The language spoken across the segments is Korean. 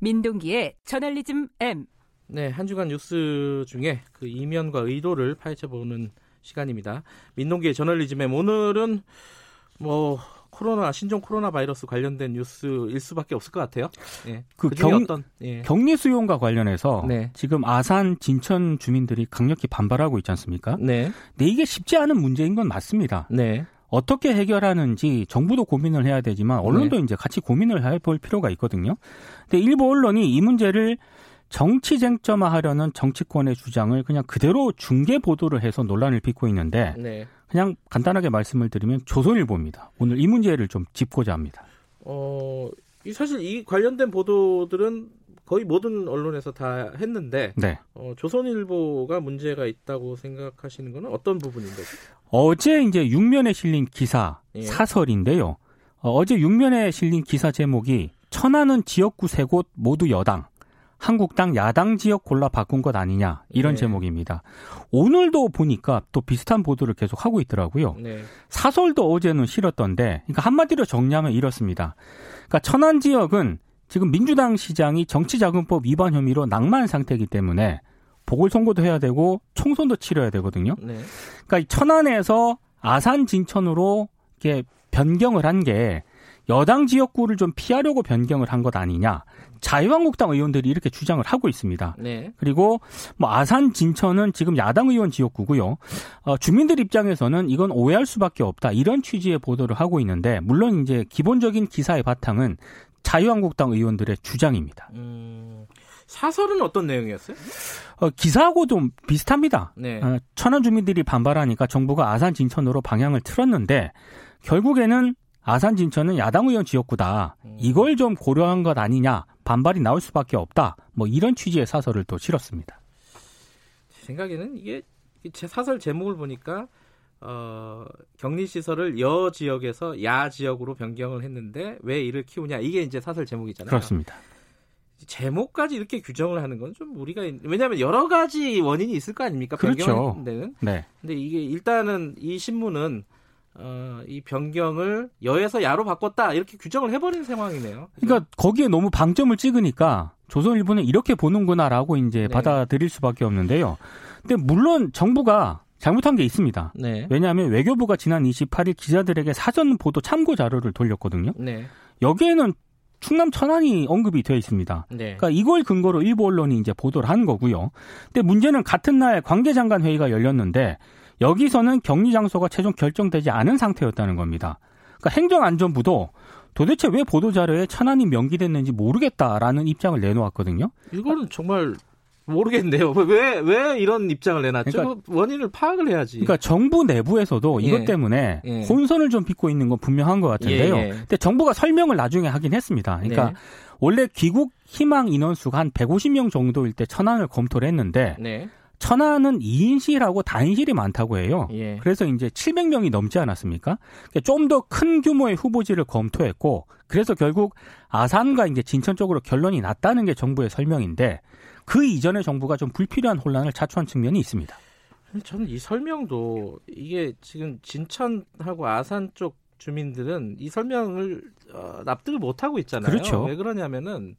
민동기의 저널리즘 M. 네, 한 주간 뉴스 중에 그 이면과 의도를 파헤쳐 보는 시간입니다. 민동기의 저널리즘 M. 오늘은 뭐 코로나 신종 코로나 바이러스 관련된 뉴스일 수밖에 없을 것 같아요. 예. 그 경, 어떤, 예. 격리 수용과 관련해서 네. 지금 아산 진천 주민들이 강력히 반발하고 있지 않습니까? 네. 근데 이게 쉽지 않은 문제인 건 맞습니다. 네. 어떻게 해결하는지 정부도 고민을 해야 되지만 언론도 네. 이제 같이 고민을 해볼 필요가 있거든요. 근데 일부 언론이 이 문제를 정치 쟁점화하려는 정치권의 주장을 그냥 그대로 중계 보도를 해서 논란을 빚고 있는데 네. 그냥 간단하게 말씀을 드리면 조선일보입니다. 오늘 이 문제를 좀 짚고자 합니다. 어, 사실 이 관련된 보도들은 거의 모든 언론에서 다 했는데 네. 어, 조선일보가 문제가 있다고 생각하시는 것은 어떤 부분인가요? 어제 이제 육면에 실린 기사 예. 사설인데요. 어, 제 육면에 실린 기사 제목이 천안은 지역구 세 곳 모두 여당. 한국당 야당 지역 골라 바꾼 것 아니냐 이런 네. 제목입니다. 오늘도 보니까 또 비슷한 보도를 계속 하고 있더라고요. 네. 사설도 어제는 실었던데, 그러니까 한마디로 정리하면 이렇습니다. 그러니까 천안 지역은 지금 민주당 시장이 정치자금법 위반 혐의로 낭만 상태이기 때문에 보궐선거도 해야 되고 총선도 치러야 되거든요. 네. 그러니까 천안에서 아산 진천으로 이렇게 변경을 한 게 여당 지역구를 좀 피하려고 변경을 한 것 아니냐. 자유한국당 의원들이 이렇게 주장을 하고 있습니다. 네. 그리고 뭐 아산 진천은 지금 야당 의원 지역구고요. 어, 주민들 입장에서는 이건 오해할 수밖에 없다. 이런 취지의 보도를 하고 있는데 물론 이제 기본적인 기사의 바탕은 자유한국당 의원들의 주장입니다. 음, 사설은 어떤 내용이었어요? 어, 기사하고 좀 비슷합니다. 네. 어, 천안 주민들이 반발하니까 정부가 아산 진천으로 방향을 틀었는데 결국에는 아산 진천은 야당 의원 지역구다. 음. 이걸 좀 고려한 것 아니냐. 반발이 나올 수밖에 없다. 뭐 이런 취지의 사설을 또 실었습니다. 제 생각에는 이게 제 사설 제목을 보니까 어, 격리 시설을 여 지역에서 야 지역으로 변경을 했는데 왜 이를 키우냐 이게 이제 사설 제목이잖아요. 그렇습니다. 제목까지 이렇게 규정을 하는 건 좀 우리가 왜냐하면 여러 가지 원인이 있을 거 아닙니까? 그렇죠. 변경은 네. 근데 이게 일단은 이 신문은 어, 이 변경을 여에서 야로 바꿨다 이렇게 규정을 해버린 상황이네요. 그러니까 거기에 너무 방점을 찍으니까 조선일보는 이렇게 보는구나라고 이제 네. 받아들일 수밖에 없는데요. 근데 물론 정부가 잘못한 게 있습니다. 네. 왜냐하면 외교부가 지난 28일 기자들에게 사전 보도 참고 자료를 돌렸거든요. 네. 여기에는 충남 천안이 언급이 되어 있습니다. 네. 그러니까 이걸 근거로 일부 언론이 이제 보도를 한 거고요. 근데 문제는 같은 날 관계장관 회의가 열렸는데 여기서는 격리 장소가 최종 결정되지 않은 상태였다는 겁니다. 그러니까 행정안전부도 도대체 왜 보도자료에 천안이 명기됐는지 모르겠다라는 입장을 내놓았거든요. 이거는 정말 모르겠네요. 왜, 왜 이런 입장을 내놨죠? 그러니까, 원인을 파악을 해야지. 그러니까 정부 내부에서도 예. 이것 때문에 예. 혼선을 좀 빚고 있는 건 분명한 것 같은데요. 예, 예. 근데 정부가 설명을 나중에 하긴 했습니다. 그러니까 네. 원래 귀국 희망 인원수가 한 150명 정도일 때 천안을 검토를 했는데 네. 천안은 2인실하고 다인실이 많다고 해요. 예. 그래서 이제 700명이 넘지 않았습니까? 그러니까 좀더 큰 규모의 후보지를 검토했고, 그래서 결국 아산과 이제 진천 쪽으로 결론이 났다는 게 정부의 설명인데, 그 이전에 정부가 좀 불필요한 혼란을 자초한 측면이 있습니다. 저는 이 설명도 이게 지금 진천하고 아산 쪽 주민들은 이 설명을 어, 납득을 못 하고 있잖아요. 그렇죠. 왜 그러냐면은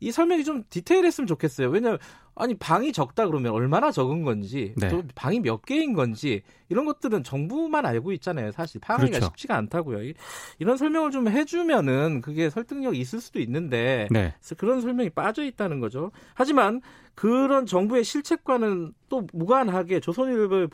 이 설명이 좀 디테일했으면 좋겠어요. 왜냐하면 아니 방이 적다 그러면 얼마나 적은 건지 네. 또 방이 몇 개인 건지 이런 것들은 정부만 알고 있잖아요. 사실 파악하기가 그렇죠. 쉽지가 않다고요. 이 런 설명을 좀 해주면은 그게 설득력이 있을 수도 있는데 네. 그런 설명이 빠져 있다는 거죠. 하지만 그런 정부의 실책과는 또 무관하게 조선일보의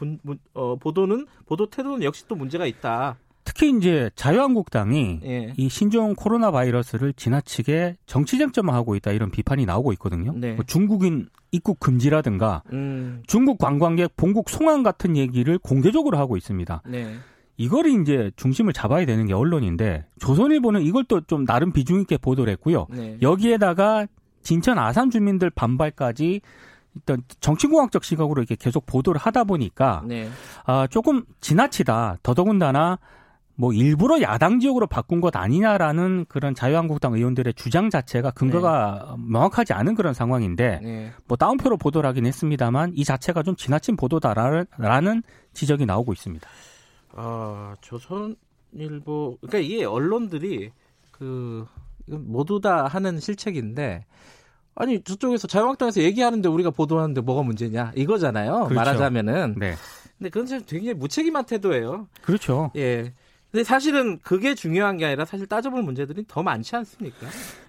어, 보도는 보도 태도는 역시 또 문제가 있다. 특히 이제 자유한국당이 예. 이 신종 코로나 바이러스를 지나치게 정치 쟁점화하고 있다 이런 비판이 나오고 있거든요. 네. 뭐 중국인 입국 금지라든가 음. 중국 관광객 본국 송환 같은 얘기를 공개적으로 하고 있습니다. 네. 이걸 이제 중심을 잡아야 되는 게 언론인데 조선일보는 이걸 또 좀 나름 비중 있게 보도를 했고요. 네. 여기에다가 진천 아산 주민들 반발까지 일단 정치공학적 시각으로 이렇게 계속 보도를 하다 보니까 네. 아, 조금 지나치다. 더더군다나 뭐 일부러 야당 지역으로 바꾼 것 아니냐라는 그런 자유한국당 의원들의 주장 자체가 근거가 네. 명확하지 않은 그런 상황인데 네. 뭐 다운표로 보도를 하긴 했습니다만 이 자체가 좀 지나친 보도다라는 지적이 나오고 있습니다. 아 조선일보 그러니까 이게 언론들이 그 모두 다 하는 실책인데 아니 저쪽에서 자유한국당에서 얘기하는데 우리가 보도하는데 뭐가 문제냐 이거잖아요. 그렇죠. 말하자면은. 네. 근데 그건 굉장히 무책임한 태도예요. 그렇죠. 예. 근데 사실은 그게 중요한 게 아니라 사실 따져볼 문제들이 더 많지 않습니까?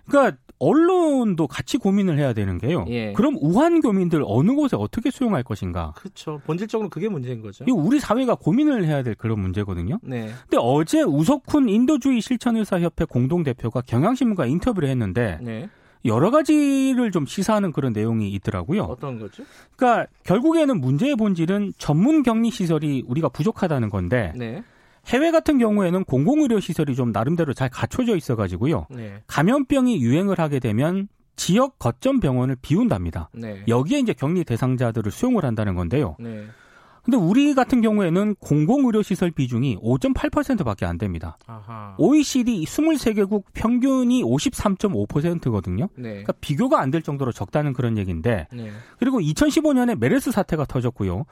그러니까 언론도 같이 고민을 해야 되는 게요. 예. 그럼 우한 교민들 어느 곳에 어떻게 수용할 것인가? 그렇죠. 본질적으로 그게 문제인 거죠. 우리 사회가 고민을 해야 될 그런 문제거든요. 네. 근데 어제 우석훈 인도주의 실천의사협회 공동대표가 경향신문과 인터뷰를 했는데 네. 여러 가지를 좀 시사하는 그런 내용이 있더라고요. 어떤 거죠? 그러니까 결국에는 문제의 본질은 전문 격리 시설이 우리가 부족하다는 건데 네. 해외 같은 경우에는 공공의료 시설이 좀 나름대로 잘 갖춰져 있어가지고요. 네. 감염병이 유행을 하게 되면 지역 거점 병원을 비운답니다. 네. 여기에 이제 격리 대상자들을 수용을 한다는 건데요. 네. 근데 우리 같은 경우에는 공공의료시설 비중이 5.8%밖에 안 됩니다. 아하. OECD 23개국 평균이 53.5%거든요. 네. 그러니까 비교가 안 될 정도로 적다는 그런 얘기인데. 네. 그리고 2015년에 메르스 사태가 터졌고요.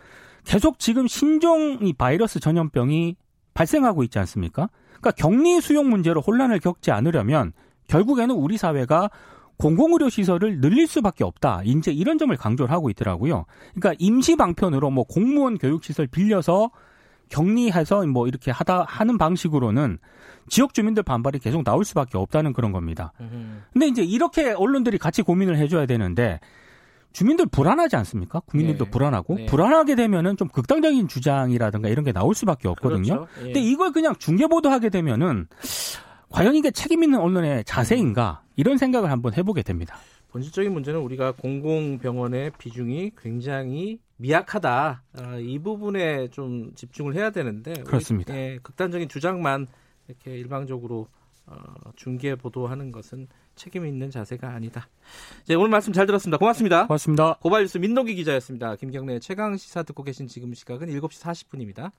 계속 지금 신종 이 바이러스 전염병이 발생하고 있지 않습니까? 그러니까 격리 수용 문제로 혼란을 겪지 않으려면 결국에는 우리 사회가 공공의료 시설을 늘릴 수밖에 없다. 이제 이런 점을 강조를 하고 있더라고요. 그러니까 임시 방편으로 뭐 공무원 교육 시설 빌려서 격리해서 뭐 이렇게 하다 하는 방식으로는 지역 주민들 반발이 계속 나올 수밖에 없다는 그런 겁니다. 근데 이제 이렇게 언론들이 같이 고민을 해줘야 되는데 주민들 불안하지 않습니까? 국민들도 네. 불안하고 네. 불안하게 되면은 좀 극단적인 주장이라든가 이런 게 나올 수밖에 없거든요. 그렇죠. 예. 근데 이걸 그냥 중계 보도하게 되면은 과연 이게 책임 있는 언론의 자세인가 이런 생각을 한번 해보게 됩니다. 본질적인 문제는 우리가 공공병원의 비중이 굉장히 미약하다. 아, 이 부분에 좀 집중을 해야 되는데 그렇습니다. 예, 극단적인 주장만 이렇게 일방적으로 어, 중계 보도하는 것은 책임 있는 자세가 아니다. 네, 오늘 말씀 잘 들었습니다. 고맙습니다. 고맙습니다. 고발뉴스 민노기 기자였습니다. 김경래 최강 시사 듣고 계신 지금 시각은 7시 40분입니다.